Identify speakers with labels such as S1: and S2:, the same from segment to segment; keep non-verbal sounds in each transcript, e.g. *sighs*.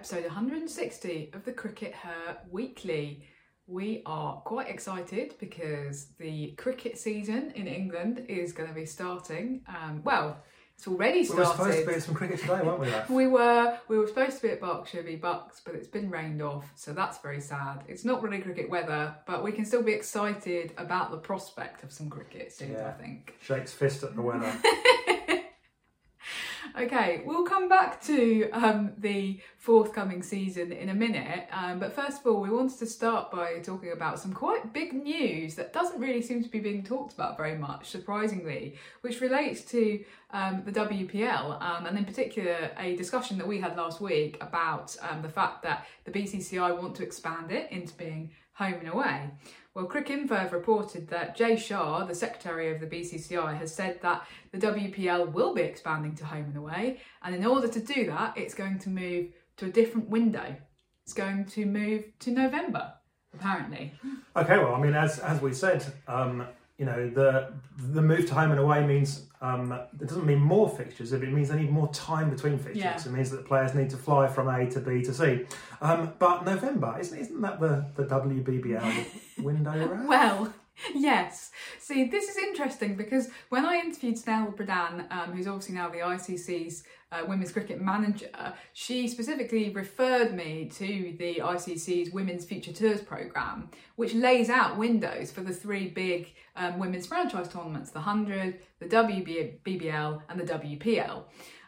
S1: episode 160 of the CRICKETher Weekly. We are quite excited because the cricket season in England is going to be starting. Um, well, it's already started.
S2: We were supposed to be at some cricket today, weren't we? *laughs*
S1: We were we were supposed to be at Berkshire v Bucks, but it's been rained off, so that's very sad. It's not really cricket weather, but we can still be excited about the prospect of some cricket soon.
S2: Yeah.
S1: I think.
S2: Shakes fist at the weather. *laughs*
S1: Okay, we'll come back to um, the forthcoming season in a minute. Um, but first of all, we wanted to start by talking about some quite big news that doesn't really seem to be being talked about very much, surprisingly, which relates to um, the WPL um, and, in particular, a discussion that we had last week about um, the fact that the BCCI want to expand it into being home and away. Well, Cricinfo have reported that Jay Shah, the secretary of the BCCI, has said that the WPL will be expanding to home and away, and in order to do that, it's going to move to a different window. It's going to move to November, apparently.
S2: Okay, well, I mean, as as we said, um, you know, the the move to home and away means um, it doesn't mean more fixtures. It means they need more time between fixtures.
S1: Yeah.
S2: It means that the players need to fly from A to B to C. Um, but November isn't isn't that the the WBBL *laughs* window?
S1: Well, *laughs* yes. See, this is interesting because when I interviewed Snehal Pradhan, um, who's obviously now the ICC's uh, women's cricket manager, she specifically referred me to the ICC's Women's Future Tours programme, which lays out windows for the three big um, women's franchise tournaments the 100, the WBBL, and the WPL.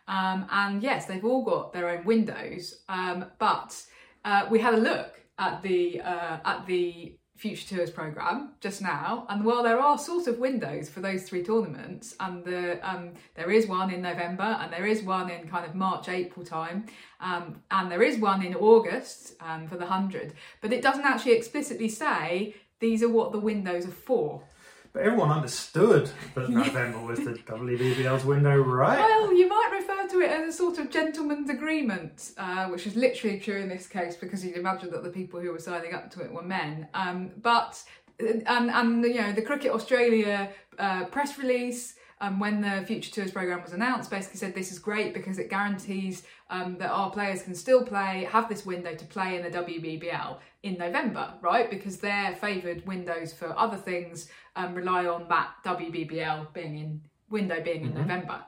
S1: Um, and yes, they've all got their own windows, um, but uh, we had a look at the uh, at the Future Tours program just now, and while there are sort of windows for those three tournaments, and the um, there is one in November, and there is one in kind of March April time, um, and there is one in August um, for the hundred, but it doesn't actually explicitly say these are what the windows are for.
S2: But everyone understood that November was the WBBL's window, right?
S1: Well, you might refer to it as a sort of gentleman's agreement, uh, which is literally true in this case because you'd imagine that the people who were signing up to it were men. Um, but and and you know the Cricket Australia uh, press release. Um, when the Future Tours program was announced, basically said this is great because it guarantees um, that our players can still play, have this window to play in the WBBL in November, right? Because their favoured windows for other things um, rely on that WBBL being in window being in November.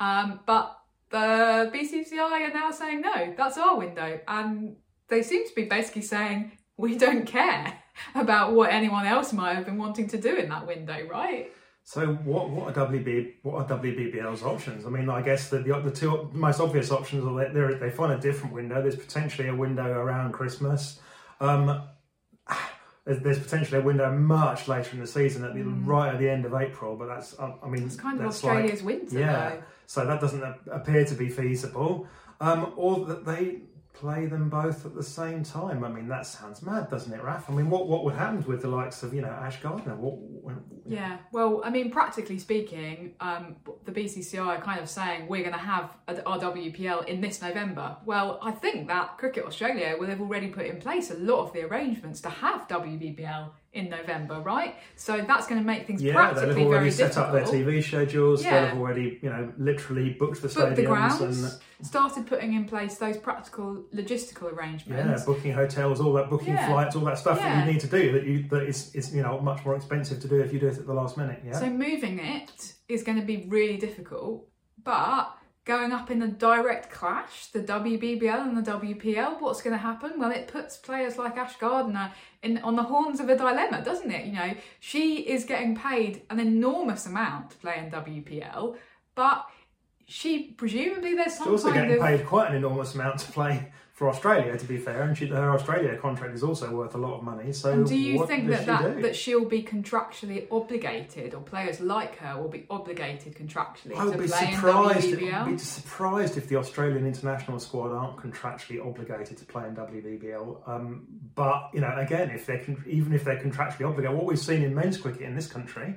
S1: Um, but the BCCI are now saying no, that's our window, and they seem to be basically saying we don't care *laughs* about what anyone else might have been wanting to do in that window, right?
S2: So what what are WB what are WBBL's options? I mean, I guess the the, the two most obvious options are that they they find a different window. There's potentially a window around Christmas. Um, there's, there's potentially a window much later in the season, at the, right at the end of April. But that's I I mean,
S1: Mm. It's kind of
S2: that's like-
S1: Australia's winter,
S2: yeah.
S1: though.
S2: So that doesn't appear to be feasible. Um, or that they play them both at the same time. I mean, that sounds mad, doesn't it, Raf? I mean, what what would happen with the likes of you know Ash Gardner? What, when,
S1: Yeah, well, I mean, practically speaking, um, the BCCI are kind of saying we're going to have our WPL in this November. Well, I think that Cricket Australia will have already put in place a lot of the arrangements to have WBBL in November, right? So that's going to make things
S2: Yeah,
S1: practically
S2: have already set
S1: difficult.
S2: up their TV schedules.
S1: Yeah.
S2: They'll have already, you know, literally booked the
S1: Booked the
S2: stadiums
S1: grounds,
S2: and
S1: started putting in place those practical logistical arrangements.
S2: yeah, booking hotels, all that, booking
S1: Yeah.
S2: flights, all that stuff
S1: Yeah.
S2: that you need to do. That you that is is you know much more expensive to do if you do it at the last minute. Yeah.
S1: So moving it is going to be really difficult, but going up in a direct clash, the WBBL and the WPL, what's going to happen? Well, it puts players like Ash Gardner in on the horns of a dilemma, doesn't it? You know, she is getting paid an enormous amount to play in WPL, but she presumably there's some
S2: She's also
S1: kind
S2: getting
S1: of
S2: paid quite an enormous amount to play for Australia, to be fair, and she, her Australia contract is also worth a lot of money. So,
S1: And do you think that, that
S2: do?
S1: that she'll be contractually obligated, or players like her will be obligated contractually
S2: I
S1: to
S2: would be
S1: play
S2: surprised. I'd be surprised if the Australian international squad aren't contractually obligated to play in WBBL. Um, but you know, again, if they can, even if they're contractually obligated, what we've seen in men's cricket in this country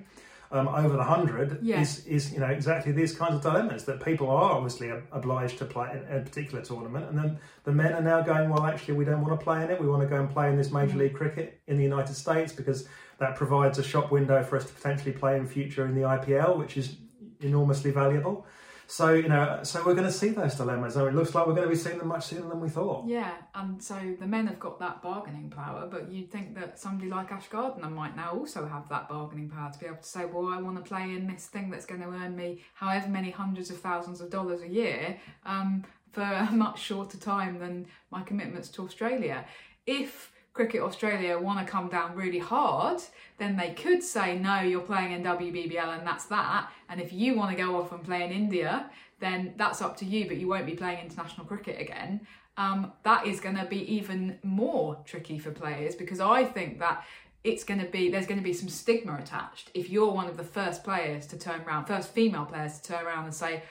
S2: um, over the hundred
S1: Yeah.
S2: is is you know exactly these kinds of dilemmas that people are obviously obliged to play in a particular tournament, and then the men are now going, well, actually, we don't want to play in it. We want to go and play in this Major
S1: Mm.
S2: League Cricket in the United States because that provides a shop window for us to potentially play in future in the IPL, which is enormously valuable. So you know, so we're going to see those dilemmas. So it looks like we're going to be seeing them much sooner than we thought.
S1: Yeah, and so the men have got that bargaining power, but you'd think that somebody like Ash Gardner might now also have that bargaining power to be able to say, well, I want to play in this thing that's going to earn me however many hundreds of thousands of dollars a year um, for a *laughs* much shorter time than my commitments to Australia. If Cricket Australia want to come down really hard, then they could say, no, you're playing in WBBL and that's that. And if you want to go off and play in India, then that's up to you, but you won't be playing international cricket again. Um, that is going to be even more tricky for players because I think that it's going to be there's going to be some stigma attached if you're one of the first players to turn around, first female players to turn around and say,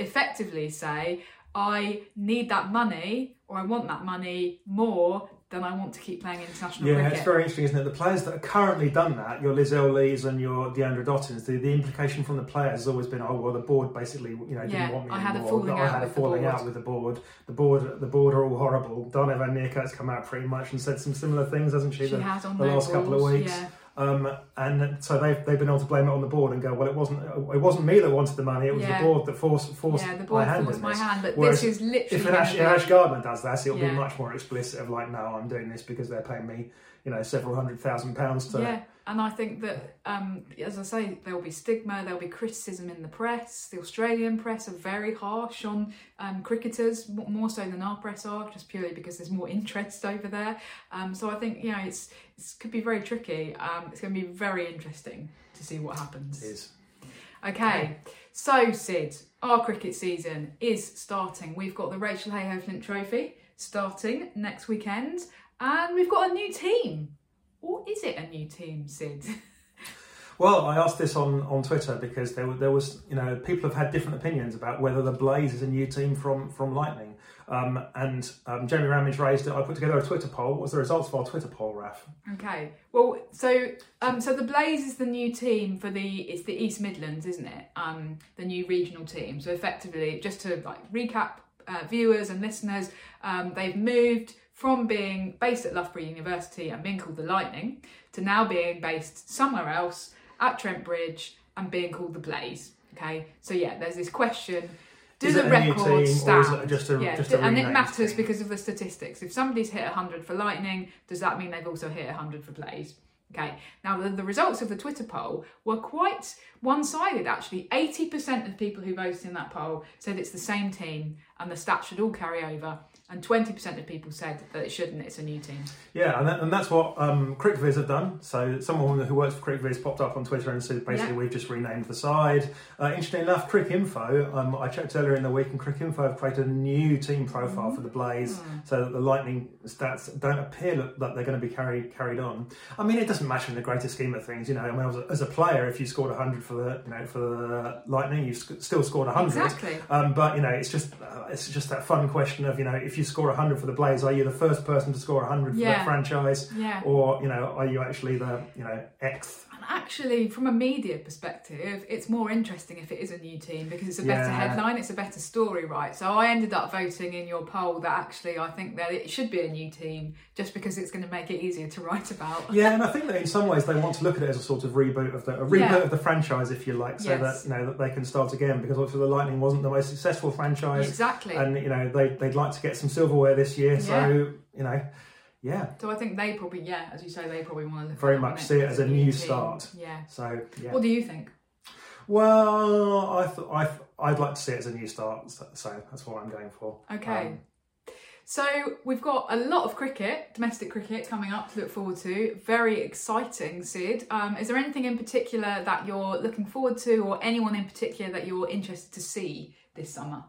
S1: effectively say, I need that money or I want that money more then I want to keep playing international
S2: yeah,
S1: cricket.
S2: it's very interesting, isn't it? The players that have currently done that, your Lizelle Lees and your Deandra Dottins, the, the implication from the players has always been, oh well, the board basically, you know, didn't
S1: Yeah,
S2: want me
S1: I had a
S2: anymore.
S1: falling
S2: I
S1: out
S2: had a
S1: with the
S2: falling
S1: board."
S2: out with the board. The board, the board are all horrible. Dane Van Niekerk's come out pretty much and said some similar things, hasn't she?
S1: she
S2: the, the last couple of weeks.
S1: Yeah.
S2: Um, and so they've, they've been able to blame it on the board and go, well, it wasn't it wasn't me that wanted the money, it was
S1: Yeah.
S2: the board that forced forced
S1: yeah, the
S2: my hand
S1: forced my
S2: this.
S1: hand, but
S2: Whereas
S1: this is literally.
S2: If an Ash,
S1: gonna
S2: if
S1: be-
S2: Ash Gardner does that, it'll
S1: Yeah.
S2: be much more explicit of like, no, I'm doing this because they're paying me, you know, several hundred thousand pounds to.
S1: Yeah, and I think that, um, as I say, there will be stigma, there will be criticism in the press. The Australian press are very harsh on um, cricketers, more so than our press are, just purely because there's more *laughs* interest over there. Um, so I think, you know, it's, it's could be very tricky. Um, it's going to be very interesting to see what happens.
S2: It is.
S1: Okay, so Syd, our cricket season is starting. We've got the Rachael Heyhoe Flint Trophy starting next weekend, and we've got a new team. Or is it a new team, Syd? *laughs*
S2: Well, I asked this on, on Twitter because there, there was, you know, people have had different opinions about whether the Blaze is a new team from from Lightning. Um, and um, Ramage raised it. I put together a Twitter poll. What was the results of our Twitter poll, Raf?
S1: Okay. Well, so um, so the Blaze is the new team for the it's the East Midlands, isn't it? Um, the new regional team. So effectively, just to like recap, uh, viewers and listeners, um, they've moved from being based at Loughborough University and being called the Lightning to now being based somewhere else at Trent Bridge and being called the Blaze. Okay. So yeah, there's this question. Do
S2: Is
S1: the
S2: it a new
S1: records
S2: team or is
S1: stand?
S2: just a-
S1: yeah,
S2: just
S1: and it matters because of the statistics. If somebody's hit 100 for Lightning, does that mean they've also hit 100 for Blaze? Okay, now the, the results of the Twitter poll were quite one sided actually. 80% of people who voted in that poll said it's the same team and the stats should all carry over, and 20% of people said that it shouldn't, it's a new team.
S2: Yeah, and, that, and that's what um, CricViz have done. So someone who works for CricViz popped up on Twitter and said basically
S1: Yeah.
S2: we've just renamed the side. Uh, interesting enough, Cricinfo, um, I checked earlier in the week, and Cricinfo have created a new team profile for the Blaze, so that the Lightning stats don't appear that that they're going to be carried carried on. I mean, it doesn't matter in the greater scheme of things. You know, I mean, as a, as a player, if you scored 100 for the you know for the Lightning, you've sc- still scored 100.
S1: Exactly.
S2: Um, but you know, it's just uh, it's just that fun question of you know, if you score 100 for the Blaze, are you the first person to score 100 for
S1: Yeah.
S2: that franchise,
S1: Yeah.
S2: or you know, are you actually the you know X?
S1: Actually, from a media perspective, it's more interesting if it is a new team because it's a better
S2: Yeah.
S1: headline, it's a better story, right? So I ended up voting in your poll that actually I think that it should be a new team just because it's going to make it easier to write about. *laughs*
S2: Yeah, and I think that in some ways they want to look at it as a sort of reboot of the a reboot
S1: Yeah.
S2: of the franchise, if you like, so
S1: Yes.
S2: that you know that they can start again. Because obviously the Lightning wasn't the most successful franchise,
S1: Exactly.
S2: and you know they they'd like to get some silverware this year. So you know, yeah.
S1: So I think they probably, yeah, as you say, they probably want to look
S2: Very much see it as a new
S1: team.
S2: start.
S1: Yeah.
S2: So yeah.
S1: What do you think?
S2: Well, I th- I th- I'd like to see it as a new start, so, so that's what I'm going for.
S1: Okay.
S2: Um,
S1: So we've got a lot of cricket, domestic cricket, coming up to look forward to. Very exciting, Syd. Um, is there anything in particular that you're looking forward to, or anyone in particular that you're interested to see this summer?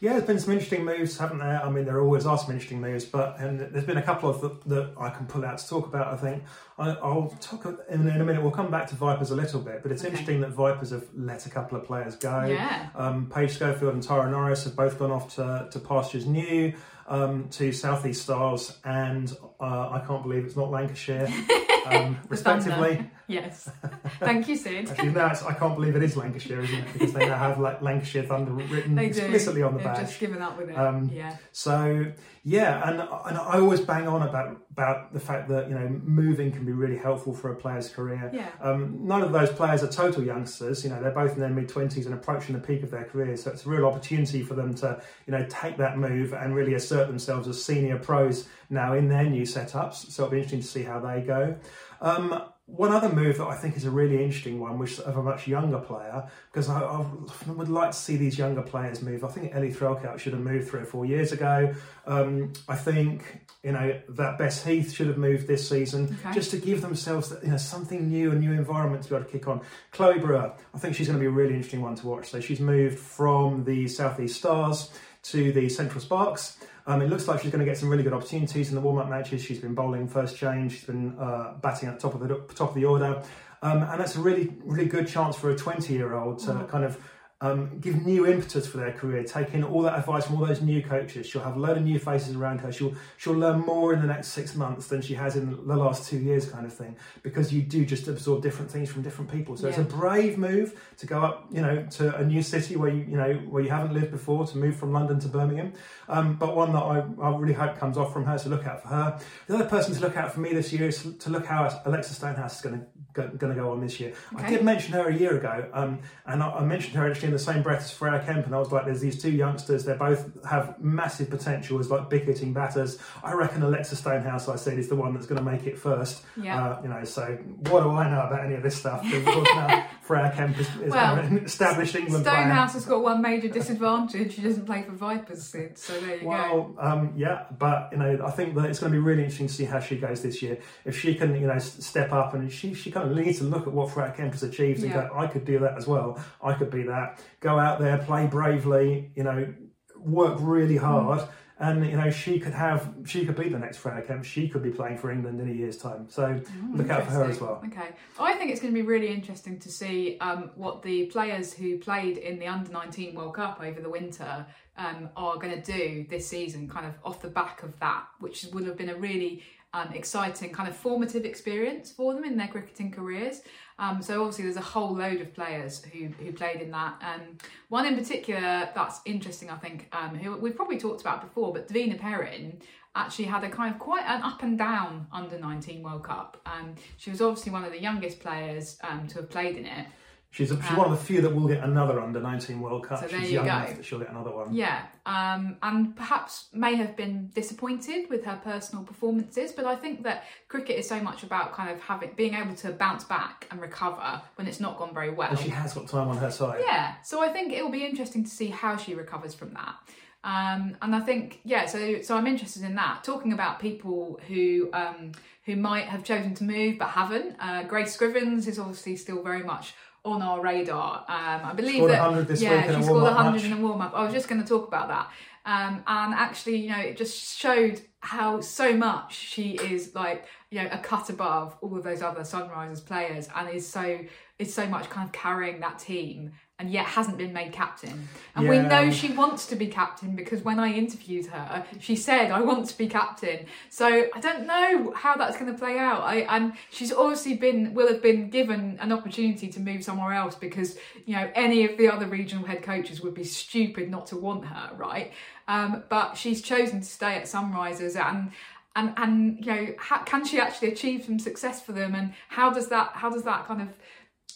S2: Yeah, there's been some interesting moves, haven't there? I mean, there always are some interesting moves, but and there's been a couple of that, that I can pull out to talk about. I think I, I'll talk in, in a minute. We'll come back to Vipers a little bit, but it's
S1: Okay.
S2: interesting that Vipers have let a couple of players go.
S1: Yeah.
S2: Um, Paige Schofield and Tara Norris have both gone off to, to pastures new. um, to Southeast Stars and uh, I can't believe it's not Lancashire, *laughs* um, respectively.
S1: Yes. *laughs* Thank you, Syd.
S2: Actually, it's, I can't believe it is Lancashire, isn't it? Because they now have like Lancashire Thunder written *laughs* explicitly on the
S1: They've
S2: badge.
S1: just given up with it.
S2: Um,
S1: yeah.
S2: So yeah, and and I always bang on about about the fact that you know moving can be really helpful for a player's career.
S1: Yeah.
S2: Um, none of those players are total youngsters. You know, they're both in their mid twenties and approaching the peak of their careers. So it's a real opportunity for them to you know take that move and really assert themselves as senior pros now in their new setups. So it'll be interesting to see how they go. Um, one other move that I think is a really interesting one, which is of a much younger player, because I, I would like to see these younger players move. I think Ellie Threlkeld should have moved three or four years ago. Um, I think you know that Bess Heath should have moved this season,
S1: Okay.
S2: just to give themselves you know something new, a new environment to be able to kick on. Chloe Brewer, I think she's going to be a really interesting one to watch. So she's moved from the Southeast Stars to the Central Sparks. Um, it looks like she's going to get some really good opportunities in the warm-up matches. She's been bowling first change. She's been uh, batting at the top of the top of the order, um, and that's a really really good chance for a 20-year-old to
S1: Mm.
S2: kind of um, give new impetus for their career. Take in all that advice from all those new coaches. She'll have a load of new faces around her. She'll she'll learn more in the next six months than she has in the last two years, kind of thing. Because you do just absorb different things from different people. So it's a brave move to go up, you know, to a new city where you you know where you haven't lived before, to move from London to Birmingham. Um, but one that I, I really hope comes off from her. So look out for her. The other person to look out for me this year is to look how Alexa Stonehouse is going to going to go on this year. I did mention her a year ago, um, and I, I mentioned her actually in the same breath as Freya Kemp, and I was like, "There's these two youngsters. They both have massive potential as like big hitting batters. I reckon Alexa Stonehouse, I said, is the one that's going to make it first.
S1: Yeah.
S2: Uh, you know, so what do I know about any of this stuff? *laughs* Of course, now Freya Kemp is, is
S1: Well,
S2: an *laughs* established England player.
S1: Stonehouse has got one major disadvantage. She doesn't play for Vipers, Syd. So there you go.
S2: Well, um, yeah, but you know, I think that it's going to be really interesting to see how she goes this year. If she can, you know, step up and she she kind of needs to look at what Freya Kemp has achieved and
S1: Yeah.
S2: go, I could do that as well. I could be that. Go out there, play bravely, you know, work really
S1: Mm.
S2: And you know she could have, she could be the next Freya Kemp. She could be playing for England in a year's time. So
S1: Mm,
S2: look out for her as well.
S1: Okay. I think it's going to be really interesting to see um, what the players who played in the Under 19 World Cup over the winter um, are going to do this season, kind of off the back of that, which would have been a really um, exciting, kind of formative experience for them in their cricketing careers. Um, so obviously, there's a whole load of players who who played in that. Um, one in particular that's interesting, I think, um, who we've probably talked about before, but Davina Perrin actually had a kind of quite an up and down under 19 World Cup. Um, she was obviously one of the youngest players um, to have played in it.
S2: She's, she's one of the few that will get another under 19 World Cup.
S1: So there
S2: she's
S1: you
S2: young
S1: go.
S2: enough that she'll get another one.
S1: Yeah, um, and perhaps may have been disappointed with her personal performances, but I think that cricket is so much about kind of having being able to bounce back and recover when it's not gone very well.
S2: And she has got time on her side.
S1: Yeah, so I think it will be interesting to see how she recovers from that. Um, and I think, yeah, so so I'm interested in that. Talking about people who um, who might have chosen to move but haven't. Uh, Grace Scrivens is obviously still very much on our radar. Um, I believe
S2: Scored
S1: that
S2: 100 this
S1: yeah,
S2: week
S1: she scored
S2: warm-up
S1: 100
S2: match.
S1: in a warm up. I was just going to talk about that. Um, and actually, you know, it just showed how so much she is like, you know, a cut above all of those other Sunrisers players, and is so is so much kind of carrying that team, and yet hasn't been made captain. And we know she wants to be captain because when I interviewed her, she said, "I want to be captain." So I don't know how that's going to play out. I and she's obviously been will have been given an opportunity to move somewhere else because you know any of the other regional head coaches would be stupid not to want her, right? Um, but she's chosen to stay at Sunrisers and. And, and you know how, can she actually achieve some success for them and how does that how does that kind of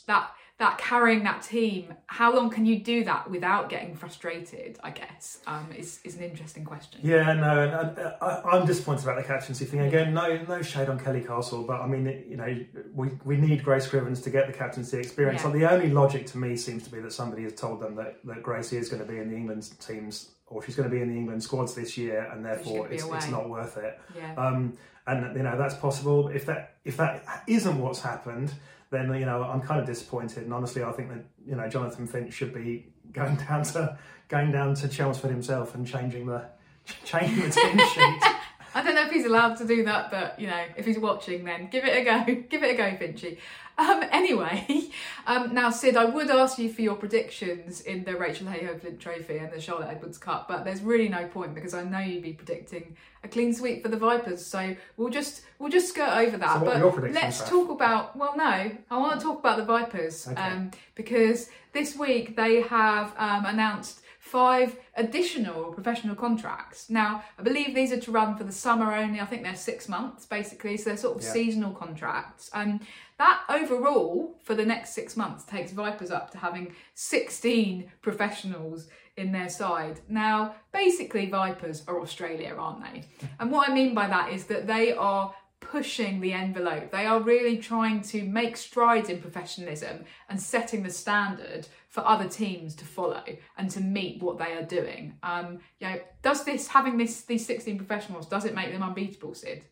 S1: that that carrying that team how long can you do that without getting frustrated i guess um is, is an interesting question
S2: Yeah, no, and uh, I, I'm disappointed about the captaincy thing. Again, no, no shade on Kelly Castle, but I mean, it- you know, we, we need Grace Scrivens to get the captaincy experience.
S1: Yeah.
S2: Like, the only logic to me seems to be that somebody has told them that, that Gracie is going to be in the England teams or she's going to be in the England squads this year, and therefore it's, it's not worth it.
S1: yeah
S2: Um, and you know that's possible. If that if that isn't what's happened, then you know I'm kind of disappointed. And honestly, I think that you know Jonathan Finch should be going down to going down to Chelmsford himself and changing the *laughs* changing the team sheet. *laughs*
S1: i don't know if he's allowed to do that, but you know, if he's watching, then give it a go. *laughs* give it a go, Finchy. Um, *laughs* anyway, um, now Syd, I would ask you for your predictions in the Rachael Heyhoe Flint Trophy and the Charlotte Edwards Cup, but there's really no point because I know you'd be predicting a clean sweep for the Vipers. So we'll just we'll just skirt over that.
S2: So what are
S1: but let's talk about. Well, no, I want to talk about the Vipers
S2: Okay.
S1: um, because this week they have um, announced five additional professional contracts. Now, I believe these are to run for the summer only. I think they're six months basically, so they're sort of
S2: Yeah.
S1: seasonal contracts. And that overall for the next six months takes Vipers up to having 16 professionals in their side. Now, basically, Vipers are Australia, aren't they? *laughs* And what I mean by that is that they are pushing the envelope. They are really trying to make strides in professionalism and setting the standard for other teams to follow and to meet what they are doing. Um, you know, does this having this these 16 professionals does it make them unbeatable, Syd?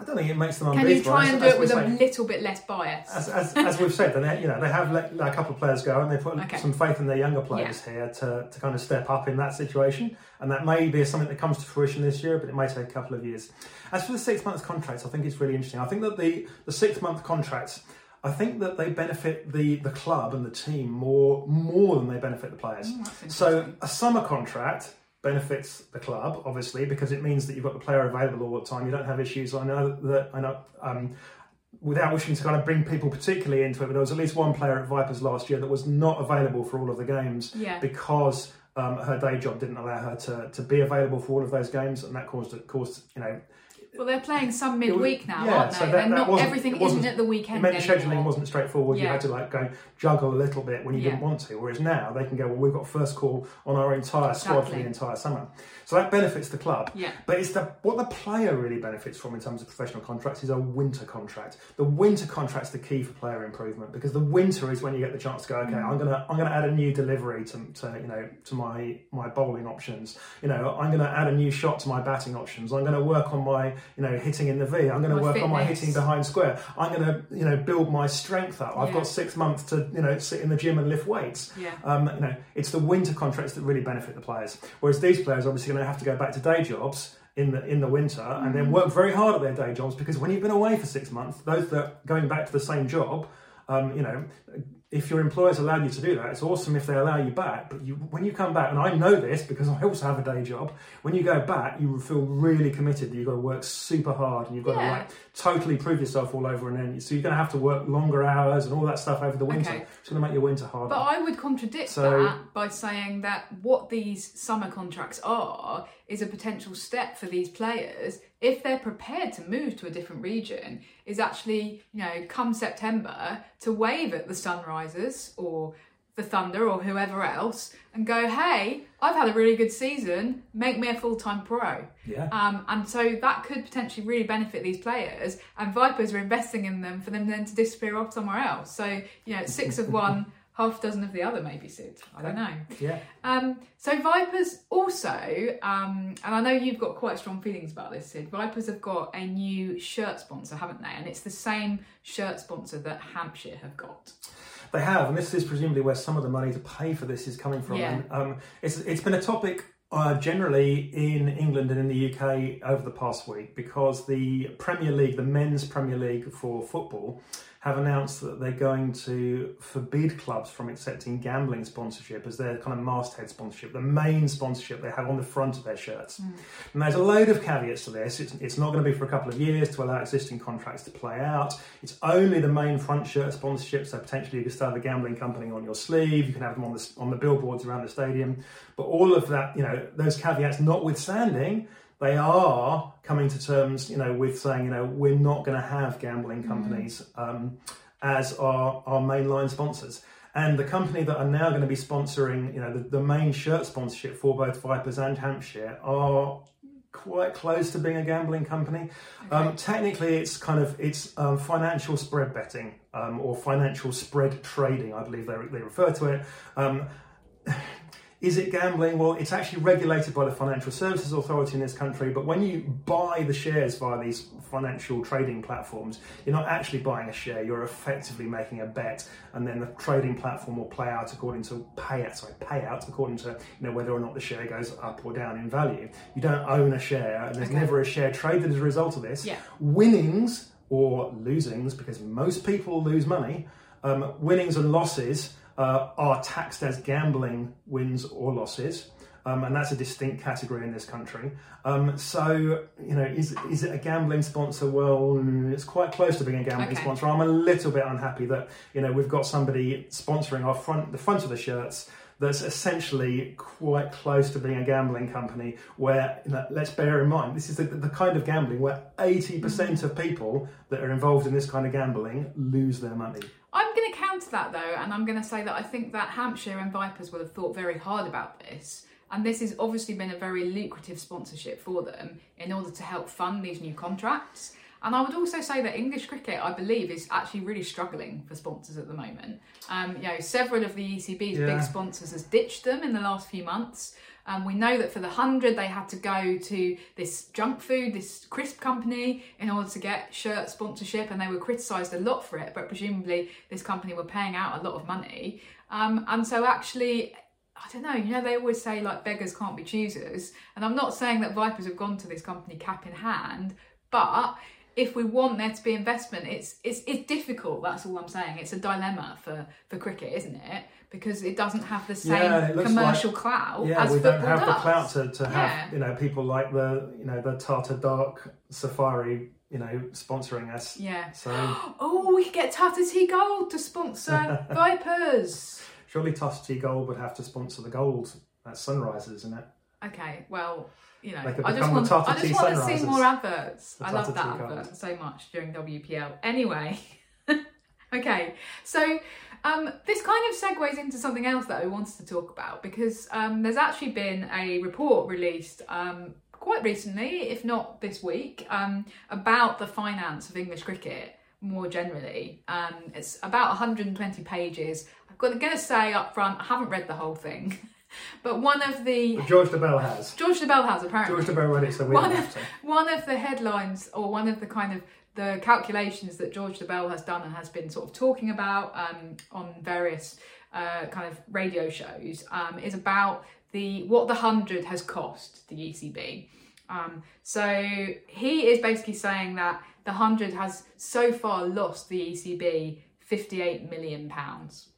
S2: I don't think it makes them
S1: Can
S2: unbeatable.
S1: you try
S2: As-
S1: and do
S2: as
S1: it
S2: we
S1: with a little bit less bias?
S2: As, as, as we've said, they, you know, they have let, let a couple of players go and they put
S1: Okay.
S2: some faith in their younger players here to, to kind of step up in that situation. And that may be something that comes to fruition this year, but it may take a couple of years. As for the six months contracts, I think it's really interesting. I think that the, the six month contracts, I think that they benefit the, the club and the team more more than they benefit the players.
S1: Mm,
S2: so a summer contract benefits the club obviously because it means that you've got the player available all the time. You don't have issues. I know that I know. Um, without wishing to kind of bring people particularly into it, but there was at least one player at Vipers last year that was not available for all of the games
S1: Yeah.
S2: because um, her day job didn't allow her to, to be available for all of those games, and that caused caused you know
S1: Well, they're playing some midweek now,
S2: yeah,
S1: aren't they?
S2: so that-
S1: they're
S2: that
S1: not everything isn't at the
S2: it
S1: weekend.
S2: meant the
S1: anymore.
S2: scheduling wasn't straightforward. You had to like go juggle a little bit when you
S1: Yeah.
S2: didn't want to. Whereas now they can go, well, we've got first call on our entire squad for the entire summer. So that benefits the club.
S1: Yeah.
S2: But it's the what the player really benefits from in terms of professional contracts is a winter contract. The winter contract's the key for player improvement because the winter is when you get the chance to go, okay, I'm mm. gonna I'm gonna add a new delivery to, to you know to my my bowling options. You know, I'm gonna add a new shot to my batting options. I'm gonna work on my you know hitting in the V. I'm gonna
S1: My
S2: work on my hitting behind square. I'm gonna you know build my strength up. I've
S1: Yeah.
S2: got six months to you know sit in the gym and lift weights.
S1: Yeah.
S2: Um, you know, it's the winter contracts that really benefit the players. Whereas these players are obviously going to have to go back to day jobs in the in the winter and then work very hard at their day jobs because when you've been away for six months, those that are going back to the same job, um, you know, if your employers allow you to do that, it's awesome if they allow you back. But you, when you come back, and I know this because I also have a day job, when you go back, you feel really committed. that You've got to work super hard, and you've got
S1: Yeah.
S2: to like totally prove yourself all over and then. So you're going to have to work longer hours and all that stuff over the winter.
S1: Okay.
S2: It's going to make your winter harder.
S1: But I would contradict
S2: So-
S1: that by saying that what these summer contracts are is a potential step for these players if they're prepared to move to a different region is actually you know come September to wave at the Sunrisers or the Thunder or whoever else and go hey I've had a really good season make me a full-time pro
S2: yeah.
S1: um, and so that could potentially really benefit these players. And Vipers are investing in them for them then to disappear off somewhere else. So, you know, six of one, *laughs* half a dozen of the other, maybe, Syd. I don't know.
S2: Yeah.
S1: Um, so Vipers also, um, and I know you've got quite strong feelings about this, Syd. Vipers have got a new shirt sponsor, haven't they? And it's the same shirt sponsor that Hampshire have got.
S2: They have, and this is presumably where some of the money to pay for this is coming from.
S1: Yeah.
S2: And, um, it's it's been a topic uh, generally in England and in the UK over the past week because the Premier League, the men's Premier League for football, have announced that they're going to forbid clubs from accepting gambling sponsorship as their kind of masthead sponsorship, the main sponsorship they have on the front of their shirts. Hmm. And there's a load of caveats to this. It's, it's not going to be for a couple of years to allow existing contracts to play out. It's only the main front shirt sponsorship, so potentially you can still have a gambling company on your sleeve. You can have them on the on the billboards around the stadium. But all of that, you know, those caveats notwithstanding, they are coming to terms, you know, with saying, you know, we're not going to have gambling companies um, as our our mainline sponsors. And the company that are now going to be sponsoring, you know, the, the main shirt sponsorship for both Vipers and Hampshire are quite close to being a gambling company. Um, technically, it's kind of it's um, financial spread betting um, or financial spread trading. I believe they, they refer to it. Is it gambling? Well, it's actually regulated by the Financial Services Authority in this country, but when you buy the shares via these financial trading platforms, you're not actually buying a share, you're effectively making a bet, and then the trading platform will play out according to payout, sorry, payout according to you know whether or not the share goes up or down in value. You don't own a share, and there's
S1: Okay.
S2: never a share traded as a result of this.
S1: Yeah.
S2: Winnings or losings, because most people lose money, um, winnings and losses uh, are taxed as gambling wins or losses. Um, and that's a distinct category in this country. Um, so, you know, is is it a gambling sponsor? Well, it's quite close to being a gambling
S1: Okay.
S2: sponsor. I'm a little bit unhappy that you know we've got somebody sponsoring our front, the front of the shirts. That's essentially quite close to being a gambling company. Where you know, let's bear in mind, this is the, the kind of gambling where 80% of people that are involved in this kind of gambling lose their money.
S1: I'm going to counter that though, and I'm going to say that I think that Hampshire and Vipers will have thought very hard about this. And this has obviously been a very lucrative sponsorship for them in order to help fund these new contracts. And I would also say that English cricket, I believe, is actually really struggling for sponsors at the moment. Um, you know, several of the ECB's
S2: Yeah.
S1: big sponsors has ditched them in the last few months. Um, we know that for the hundred, they had to go to this junk food, this crisp company, in order to get shirt sponsorship, and they were criticised a lot for it. But presumably, this company were paying out a lot of money, um, and so actually. I don't know, you know, they always say like beggars can't be choosers. And I'm not saying that Vipers have gone to this company cap in hand, but if we want there to be investment, it's it's it's difficult, that's all I'm saying. It's a dilemma for, for cricket, isn't it? Because it doesn't have the same
S2: Yeah,
S1: commercial clout
S2: Yeah,
S1: as
S2: we don't have the
S1: does.
S2: clout to, to have
S1: Yeah.
S2: you know people like the you know the Tata Dark Safari you know sponsoring us.
S1: Yeah.
S2: So *gasps*
S1: Oh, we could get Tata Tea Gold to sponsor *laughs* Vipers.
S2: surely Tata Tea Gold would have to sponsor the gold at Sunrisers, isn't it?
S1: Okay, well, you know, I just want, I just want to see more adverts. I love that advert so much during WPL. Anyway, *laughs* okay, so um, this kind of segues into something else that I wanted to talk about because um, there's actually been a report released um, quite recently, if not this week, um, about the finance of English cricket more generally. Um, it's about 120 pages. I'm going to say up front, I haven't read the whole thing, *laughs* but one of the
S2: But George Dobell has.
S1: George Dobell has apparently
S2: George Dobell read it, so we
S1: one of, one of the headlines or one of the kind of the calculations that George Dobell has done and has been sort of talking about um, on various uh, kind of radio shows um, is about the what the hundred has cost the ECB. Um, so he is basically saying that the hundred has so far lost the ECB fifty-eight million pounds.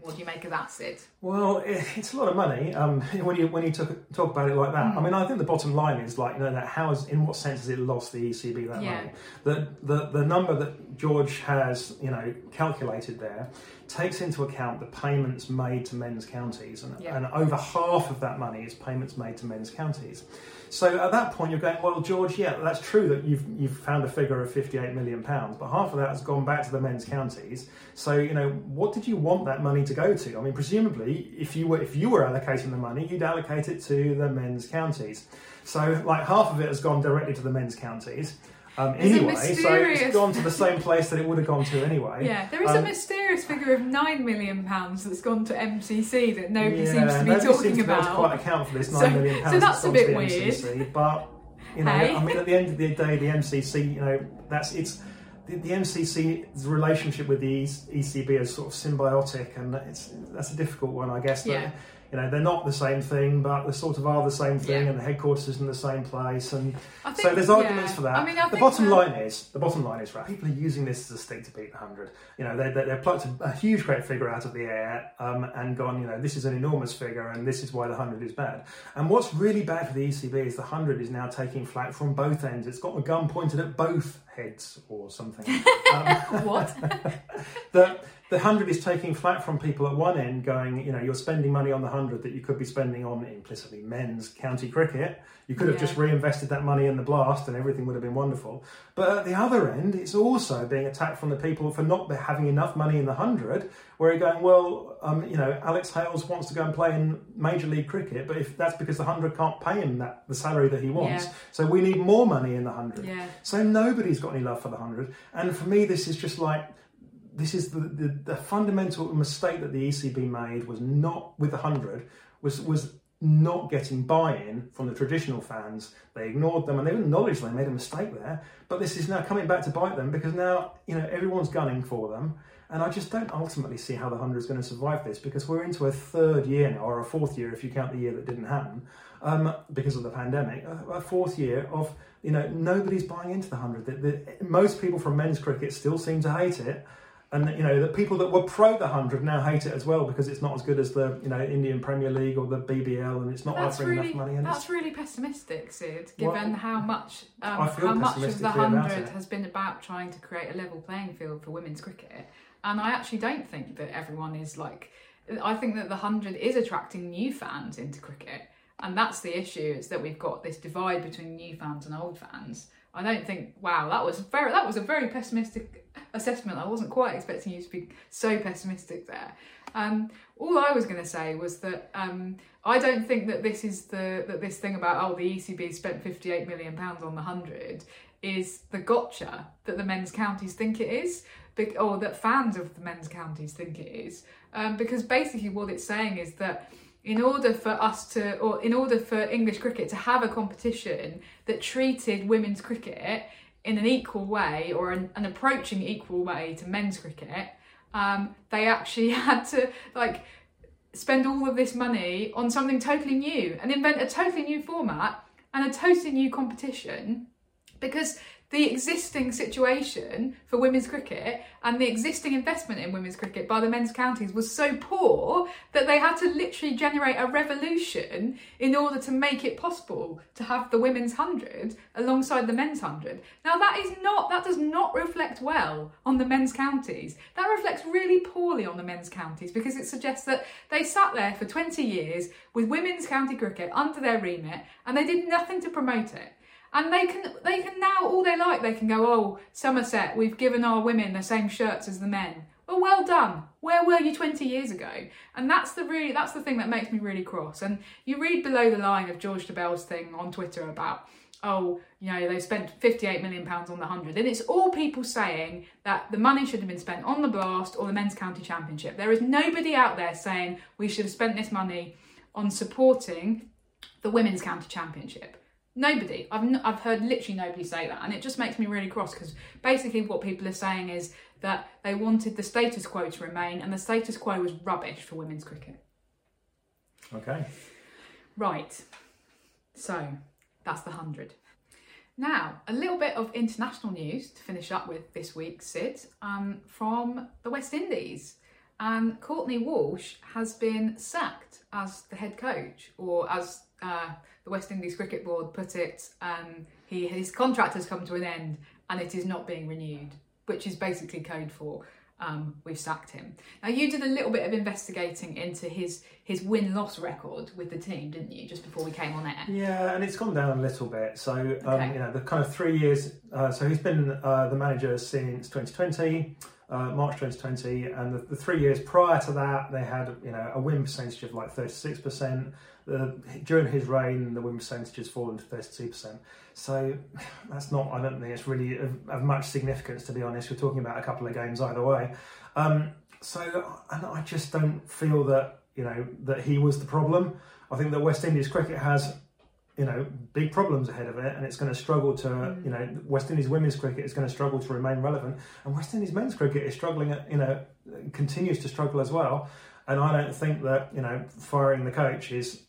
S1: What do you make of that, Syd?
S2: Well, it's a lot of money um, *laughs* when you when you talk, talk about it like that.
S1: Hmm.
S2: I mean, I think the bottom line is like you know that how is in what sense has it lost the ECB that
S1: Yeah.
S2: money? The, the the number that George has you know calculated there takes into account the payments made to men's counties, and,
S1: Yeah.
S2: and over half of that money is payments made to men's counties. So at that point, you're going, well, George, yeah, that's true that you've you've found a figure of 58 million pounds, but half of that has gone back to the men's counties. So you know, what did you want that money to go to? I mean, presumably, if you were if you were allocating the money, you'd allocate it to the men's counties. So like half of it has gone directly to the men's counties. Um, anyway, so it's gone to the same place that it would have gone to anyway.
S1: Yeah, there is a
S2: Um,
S1: mysterious figure of nine million pounds that's gone to MCC that nobody
S2: yeah,
S1: seems to be talking
S2: seems to be able to
S1: about.
S2: quite account for this
S1: So-
S2: nine million
S1: so
S2: pounds.
S1: that's
S2: that's
S1: a bit weird.
S2: MCC, but you know,
S1: Hey?
S2: I mean, at the end of the day, the MCC, you know, that's it's the, the MCC's relationship with the ECB is sort of symbiotic, and it's that's a difficult one, I guess. That,
S1: Yeah.
S2: You know, they're not the same thing, but they sort of are the same thing,
S1: Yeah.
S2: and the headquarters is in the same place, and
S1: I
S2: so there's arguments
S1: yeah.
S2: for that.
S1: I mean, I
S2: the
S1: think
S2: bottom
S1: that-
S2: line is the bottom line is right. People are using this as a stick to beat the hundred. You know, they they they've plucked a, a huge great figure out of the air um, and gone. You know, this is an enormous figure, and this is why the hundred is bad. And what's really bad for the ECB is the hundred is now taking flack from both ends. It's got a gun pointed at both heads or something. *laughs* um,
S1: what? *laughs*
S2: the hundred is taking flat from people at one end, going, you know, you're spending money on the hundred that you could be spending on implicitly men's county cricket. You could have
S1: Yeah.
S2: just reinvested that money in the blast, and everything would have been wonderful. But at the other end, it's also being attacked from the people for not having enough money in the hundred. Where you're going, well, um, you know, Alex Hales wants to go and play in Major League Cricket, but if that's because the hundred can't pay him that the salary that he wants,
S1: Yeah.
S2: so we need more money in the hundred.
S1: Yeah.
S2: So nobody's got any love for the hundred. And for me, this is just like this is the, the, the fundamental mistake that the ECB made was not with the hundred was was not getting buy-in from the traditional fans. They ignored them and they acknowledged they made a mistake there. But this is now coming back to bite them because now you know everyone's gunning for them. And I just don't ultimately see how the hundred is going to survive this because we're into a third year now, or a fourth year if you count the year that didn't happen um, because of the pandemic. A, a, fourth year of you know nobody's buying into the hundred. Most people from men's cricket still seem to hate it and you know the people that were pro the hundred now hate it as well because it's not as good as the you know Indian Premier League or the BBL, and it's not
S1: that's
S2: offering
S1: really,
S2: enough money. And
S1: that's really pessimistic, Syd. Given
S2: well,
S1: how much um, how much of the hundred has been about trying to create a level playing field for women's cricket, and I actually don't think that everyone is like. I think that the hundred is attracting new fans into cricket, and that's the issue. Is that we've got this divide between new fans and old fans. I don't think. Wow, that was very. That was a very pessimistic assessment. I wasn't quite expecting you to be so pessimistic there. Um, all I was going to say was that um, I don't think that this is the that this thing about oh the ECB spent 58 million pounds on the hundred is the gotcha that the men's counties think it is, or that fans of the men's counties think it is, um, because basically what it's saying is that in order for us to, or in order for English cricket to have a competition that treated women's cricket in an equal way or an, an approaching equal way to men's cricket, um, they actually *laughs* had to like spend all of this money on something totally new and invent a totally new format and a totally new competition because the existing situation for women's cricket and the existing investment in women's cricket by the men's counties was so poor that they had to literally generate a revolution in order to make it possible to have the women's 100 alongside the men's 100. Now that is not that does not reflect well on the men's counties. That reflects really poorly on the men's counties because it suggests that they sat there for 20 years with women's county cricket under their remit and they did nothing to promote it and they can they can now all they like they can go oh Somerset we've given our women the same shirts as the men. Well well done. Where were you 20 years ago? And that's the really that's the thing that makes me really cross. And you read below the line of George Dobell's thing on Twitter about oh you know they've spent 58 million pounds on the 100 and it's all people saying that the money should have been spent on the blast or the men's county championship. There is nobody out there saying we should have spent this money on supporting the women's county championship Nobody. I've, n- I've heard literally nobody say that. And it just makes me really cross because basically what people are saying is that they wanted the status quo to remain and the status quo was rubbish for women's cricket.
S2: Okay.
S1: Right. So that's the 100. Now, a little bit of international news to finish up with this week, Syd, um, from the West Indies. And Courtney Walsh has been sacked as the head coach, or as uh, the West Indies Cricket Board put it, um, he, his contract has come to an end and it is not being renewed, which is basically code for um, we've sacked him. Now you did a little bit of investigating into his his win loss record with the team, didn't you? Just before we came on air.
S2: Yeah, and it's gone down a little bit. So um, okay. you know the kind of three years. Uh, so he's been uh, the manager since 2020 uh, March 2020, and the, the, three years prior to that, they had you know a win percentage of like 36%. The, during his reign, the win percentage has fallen to 32%. So *sighs* that's not, I don't think it's really of, of, much significance to be honest. We're talking about a couple of games either way. Um, so and I just don't feel that you know that he was the problem. I think that West Indies cricket has you know, big problems ahead of it, and it's going to struggle to, mm. you know, West Indies women's cricket is going to struggle to remain relevant, and West Indies men's cricket is struggling, at, you know, continues to struggle as well. And I don't think that, you know, firing the coach is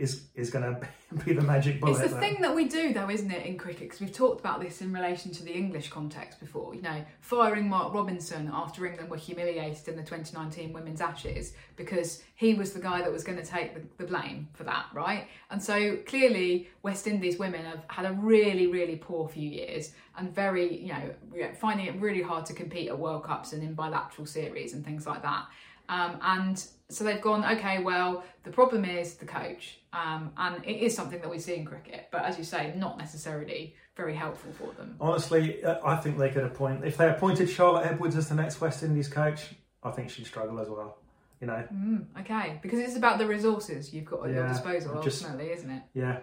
S2: is is going *laughs* to be the magic bullet.
S1: It's the thing that we do, though, isn't it, in cricket? Because we've talked about this in relation to the English context before. You know, firing Mark Robinson after England were humiliated in the 2019 Women's Ashes because he was the guy that was going to take the, the blame for that, right? And so clearly, West Indies women have had a really, really poor few years and very, you know, finding it really hard to compete at World Cups and in bilateral series and things like that. Um, and so they've gone, okay, well, the problem is the coach. Um, and it is something that we see in cricket, but as you say, not necessarily very helpful for them.
S2: Honestly, uh, I think they could appoint, if they appointed Charlotte Edwards as the next West Indies coach, I think she'd struggle as well. You know?
S1: Mm, okay, because it's about the resources you've got at yeah, your disposal, just, ultimately, isn't it?
S2: Yeah.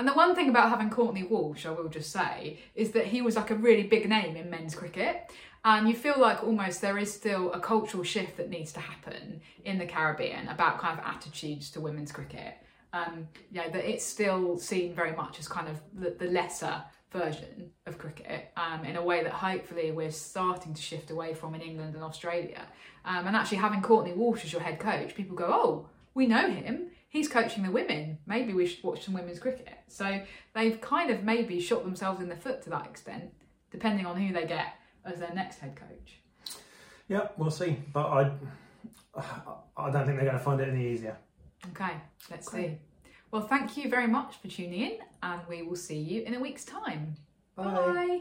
S1: And the one thing about having Courtney Walsh, I will just say, is that he was like a really big name in men's cricket. And you feel like almost there is still a cultural shift that needs to happen in the Caribbean about kind of attitudes to women's cricket. Um, yeah, that it's still seen very much as kind of the, the lesser version of cricket um, in a way that hopefully we're starting to shift away from in England and Australia. Um, and actually having Courtney Walsh as your head coach, people go, oh, we know him. He's coaching the women. Maybe we should watch some women's cricket. So they've kind of maybe shot themselves in the foot to that extent, depending on who they get as their next head coach.
S2: Yeah, we'll see. But I, I don't think they're going to find it any easier.
S1: Okay, let's see. Well, thank you very much for tuning in, and we will see you in a week's time.
S2: Bye.
S1: Bye.